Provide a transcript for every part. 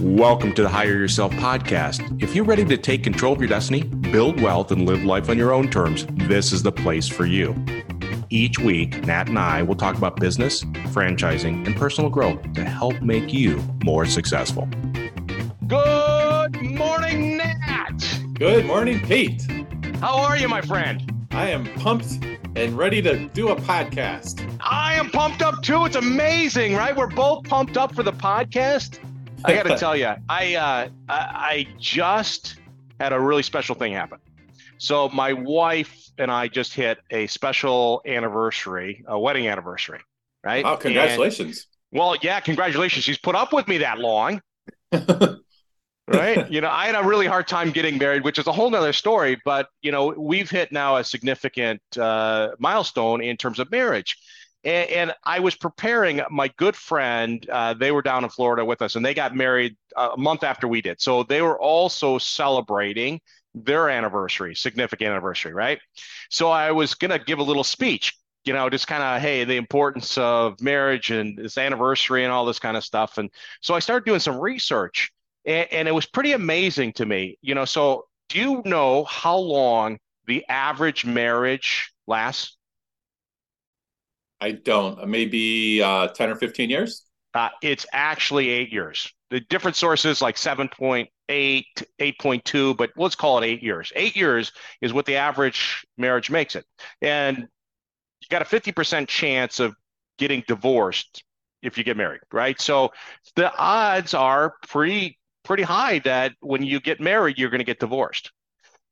Welcome to the Hire Yourself podcast. If you're ready to take control of your destiny, build wealth, and live life on your own terms, this is the place for you. Each week, Nat and I will talk about business, franchising, and personal growth to help make you more successful. Good morning, Pete. How are you, my friend? I am pumped and ready to do a podcast. I am pumped up too. It's amazing, right? We're both pumped up for the podcast. I got to tell you, I, uh, I just had a really special thing happen. So my wife and I just hit a special anniversary, a wedding anniversary, right? Oh, congratulations! And, well, yeah, congratulations. She's put up with me that long. right? You know, I had a really hard time getting married, which is a whole nother story. But you know, we've hit now a significant uh, milestone in terms of marriage. And, and, I was preparing my good friend. Uh, they were down in Florida with us, and they got married a month after we did. So they were also celebrating their anniversary, significant anniversary, right? So I was gonna give a little speech, you know, just kind of hey, the importance of marriage and this anniversary and all this kind of stuff. And so I started doing some research, and, and it was pretty amazing to me, you know. So do you know how long the average marriage lasts? I don't. Uh, maybe uh, 10 or 15 years? Uh, it's actually eight years. The different sources like 7.8, 8.2, but let's call it eight years. Eight years is what the average marriage makes it. And you got a 50% chance of getting divorced if you get married, right? So the odds are pretty pretty high that when you get married, you're going to get divorced.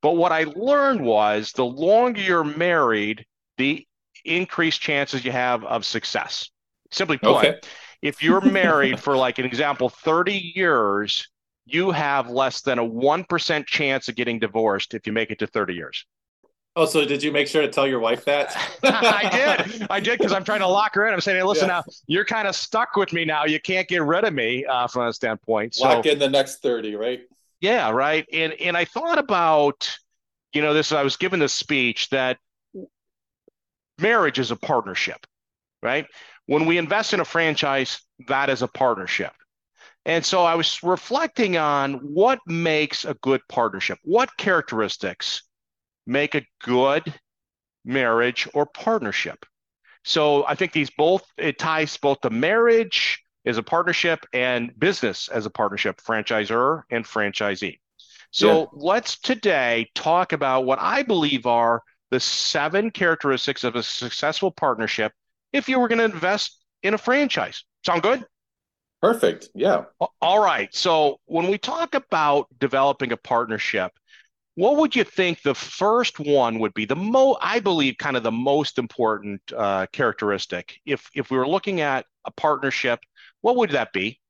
But what I learned was the longer you're married, the increased chances you have of success. Simply put, okay. if you're married for like an example 30 years, you have less than a 1% chance of getting divorced if you make it to 30 years. Oh, so did you make sure to tell your wife that? I did. I did because I'm trying to lock her in. I'm saying, hey, listen, yeah. now you're kind of stuck with me now. You can't get rid of me uh, from that standpoint. So, lock in the next 30, right? Yeah, right. And and I thought about, you know, this. I was given this speech that marriage is a partnership, right? When we invest in a franchise, that is a partnership. And so I was reflecting on what makes a good partnership. What characteristics make a good marriage or partnership? So I think these both, it ties both the marriage as a partnership and business as a partnership, franchisor and franchisee. So yeah. let's today talk about what I believe are the seven characteristics of a successful partnership if you were going to invest in a franchise. Sound good? Perfect. Yeah. All right. So when we talk about developing a partnership, what would you think the first one would be? The mo, I believe, kind of the most important uh, characteristic. If if we were looking at a partnership, what would that be?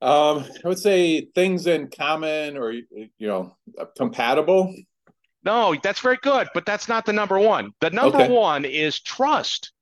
Um, I would say things in common or you know compatible. No, that's very good, but that's not the number one. The number okay. one is trust.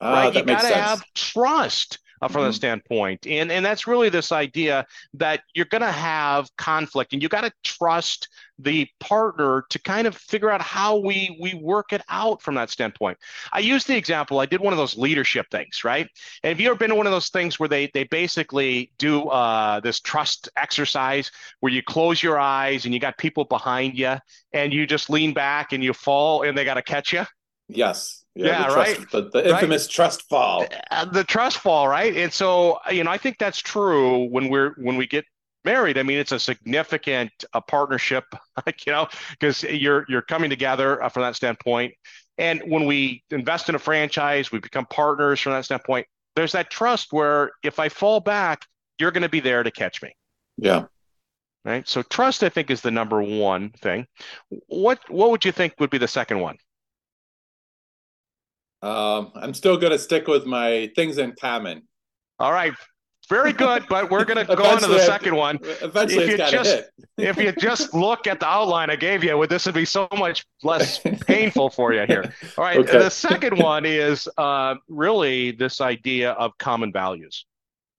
Uh, right? You got to have trust uh, from mm-hmm. the standpoint, and and that's really this idea that you're going to have conflict, and you got to trust the partner to kind of figure out how we we work it out from that standpoint. I use the example. I did one of those leadership things, right? And have you ever been to one of those things where they they basically do uh, this trust exercise where you close your eyes and you got people behind you and you just lean back and you fall and they got to catch you? Yes. Yeah, yeah the right. Trust, the, the, infamous right? trust fall. Uh, the trust fall, right? And so, you know, I think that's true when we're when we get married i mean it's a significant a partnership like you know because you're you're coming together uh, from that standpoint and when we invest in a franchise we become partners from that standpoint there's that trust where if i fall back you're going to be there to catch me yeah right so trust i think is the number one thing what what would you think would be the second one um, i'm still going to stick with my things in common all right very good, but we're going to go on to the second one. Eventually, if you just if you just look at the outline I gave you, this would be so much less painful for you here. All right, okay. the second one is uh, really this idea of common values.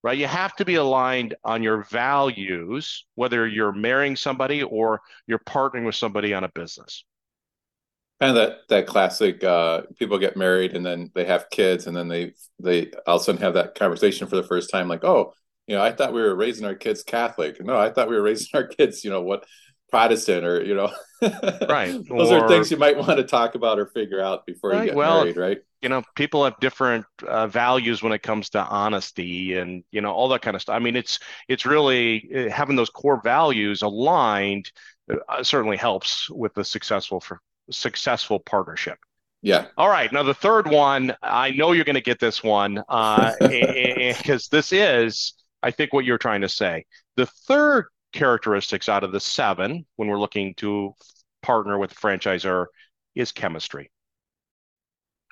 right? You have to be aligned on your values, whether you're marrying somebody or you're partnering with somebody on a business. Kind of that that classic uh, people get married and then they have kids and then they they all of a sudden have that conversation for the first time, like, oh, you know, I thought we were raising our kids Catholic. No, I thought we were raising our kids, you know, what Protestant or you know, right? Those or, are things you might want to talk about or figure out before right, you get well, married, right? You know, people have different uh, values when it comes to honesty and you know all that kind of stuff. I mean, it's it's really uh, having those core values aligned uh, certainly helps with the successful for successful partnership. Yeah. All right. Now the third one, I know you're going to get this one because uh, this is, I think, what you're trying to say. The third characteristics out of the seven when we're looking to partner with a franchisor is chemistry.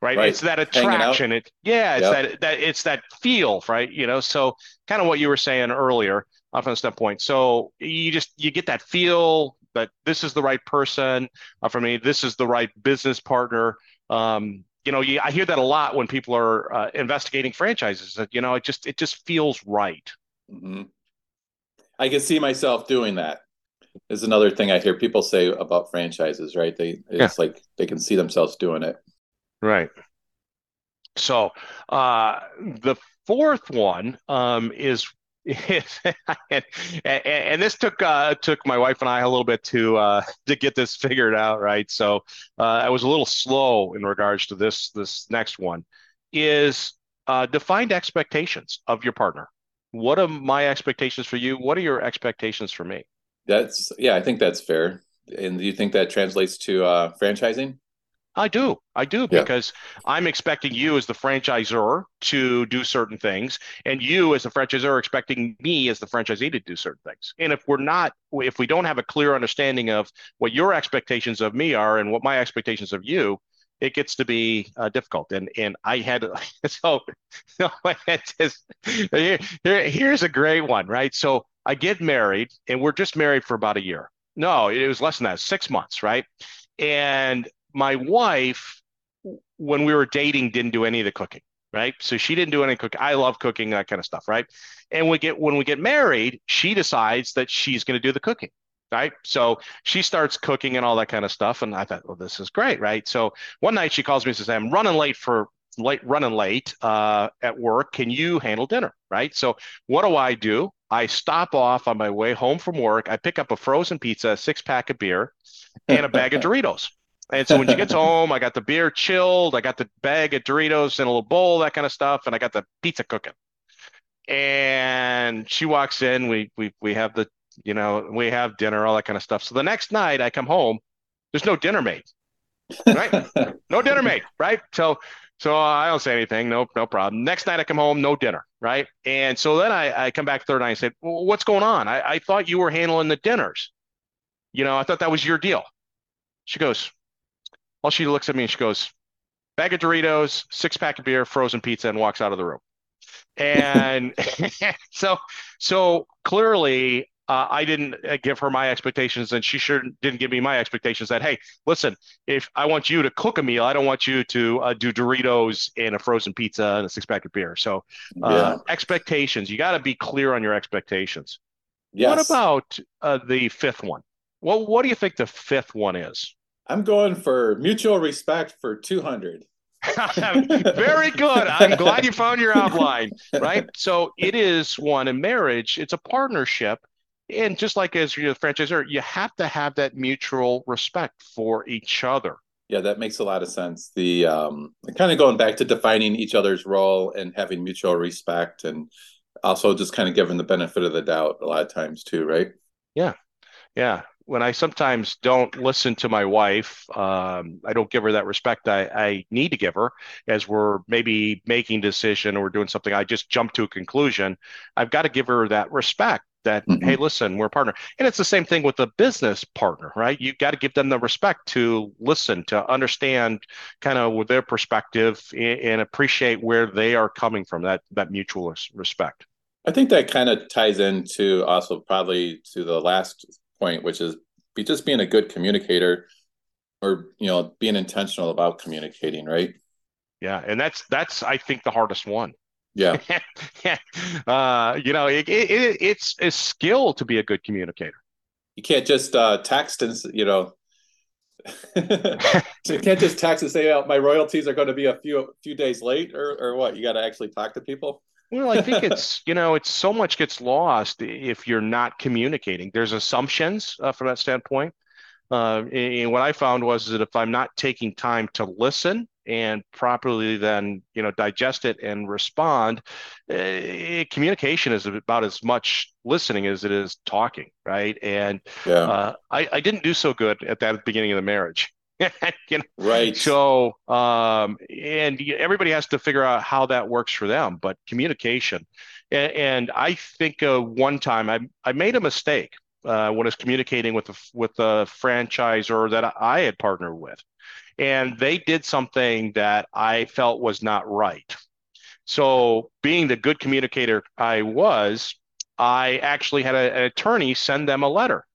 Right? right. It's that attraction. It yeah, it's yep. that that it's that feel, right? You know, so kind of what you were saying earlier off on a step point. So you just you get that feel that this is the right person uh, for me. This is the right business partner. Um, you know, you, I hear that a lot when people are uh, investigating franchises. That you know, it just it just feels right. Mm-hmm. I can see myself doing that. Is another thing I hear people say about franchises, right? They it's yeah. like they can see themselves doing it. Right. So uh, the fourth one um, is and, and, this took uh, took my wife and I a little bit to uh, to get this figured out, right? So uh, I was a little slow in regards to this this next one. Is uh, defined expectations of your partner what are my expectations for you? What are your expectations for me? That's yeah, I think that's fair. And do you think that translates to uh, franchising? I do. I do yeah. because I'm expecting you as the franchisor to do certain things, and you as the franchisor are expecting me as the franchisee to do certain things. And if we're not, if we don't have a clear understanding of what your expectations of me are and what my expectations of you, it gets to be uh, difficult. And and I had so, so I just, here, here's a great one, right? So I get married, and we're just married for about a year. No, it was less than that, six months, right? And my wife, when we were dating, didn't do any of the cooking, right? So she didn't do any cooking. I love cooking, that kind of stuff, right? And we get when we get married, she decides that she's going to do the cooking right? So she starts cooking and all that kind of stuff. And I thought, well, this is great, right? So one night she calls me and says, I'm running late for late running late uh, at work. Can you handle dinner? Right. So what do I do? I stop off on my way home from work. I pick up a frozen pizza, a six pack of beer, and a bag of Doritos. And so when she gets home, I got the beer chilled, I got the bag of Doritos in a little bowl, that kind of stuff, and I got the pizza cooking. And she walks in, we we we have the you know, we have dinner, all that kind of stuff. So the next night I come home, there's no dinner made, right? no dinner made, right? So, so I don't say anything. No, no problem. Next night I come home, no dinner, right? And so then I, I come back third night and say, well, what's going on? I, I thought you were handling the dinners. You know, I thought that was your deal. She goes, well, she looks at me and she goes, bag of Doritos, six pack of beer, frozen pizza, and walks out of the room. And so, so clearly uh, I didn't uh, give her my expectations, and she sure didn't give me my expectations. That hey, listen, if I want you to cook a meal, I don't want you to uh, do Doritos and a frozen pizza and a six pack of beer. So uh, yeah. expectations, you got to be clear on your expectations. Yes. What about uh, the fifth one? Well, what do you think the fifth one is? I'm going for mutual respect for 200. Very good. I'm glad you found your outline, right? So it is one in marriage, it's a partnership and just like as you're the franchisor, you have to have that mutual respect for each other. Yeah, that makes a lot of sense. The um, kind of going back to defining each other's role and having mutual respect, and also just kind of giving the benefit of the doubt a lot of times too, right? Yeah, yeah. When I sometimes don't listen to my wife, um, I don't give her that respect I, I need to give her as we're maybe making a decision or doing something. I just jump to a conclusion. I've got to give her that respect that mm-hmm. hey listen we're a partner and it's the same thing with the business partner right You've got to give them the respect to listen to understand kind of with their perspective and, and appreciate where they are coming from that that mutual respect i think that kind of ties into also probably to the last point which is be just being a good communicator or you know being intentional about communicating right yeah and that's that's i think the hardest one Yeah. uh, you know, it, it, it's a skill to be a good communicator. You can't just uh, text and you know. you can't just text and say, "Oh, my royalties are going to be a few few days late," or or what? You got to actually talk to people. Well, I think it's you know it's so much gets lost if you're not communicating. There's assumptions uh, from that standpoint. Uh, and what I found was that if I'm not taking time to listen and properly then you know digest it and respond, uh, communication is about as much listening as it is talking, right? And yeah. uh, I, I didn't do so good at that beginning of the marriage. you know? Right. So, um, and everybody has to figure out how that works for them. But communication, and, and I think uh, one time I I made a mistake uh, when I was communicating with a, with a franchisor that I had partnered with, and they did something that I felt was not right. So, being the good communicator I was, I actually had a, an attorney send them a letter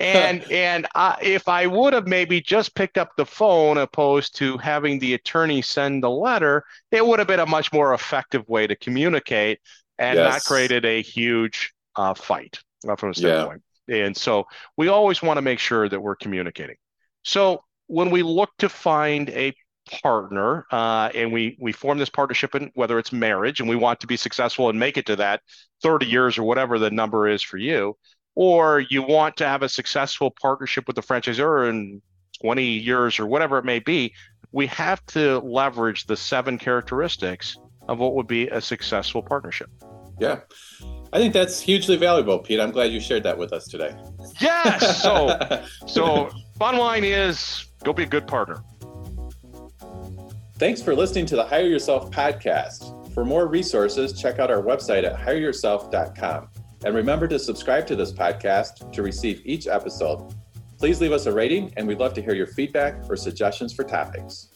and and I, if I would have maybe just picked up the phone opposed to having the attorney send the letter, it would have been a much more effective way to communicate and yes. not created a huge uh, fight uh, from a standpoint. Yeah. And so we always want to make sure that we're communicating. So when we look to find a partner uh, and we we form this partnership in whether it's marriage and we want to be successful and make it to that 30 years or whatever the number is for you or you want to have a successful partnership with the franchisor in 20 years or whatever it may be we have to leverage the seven characteristics of what would be a successful partnership yeah I think that's hugely valuable, Pete. I'm glad you shared that with us today. Yes. So, so bottom line is go be a good partner. Thanks for listening to the Hire Yourself podcast. For more resources, check out our website at hireyourself.com. And remember to subscribe to this podcast to receive each episode. Please leave us a rating, and we'd love to hear your feedback or suggestions for topics.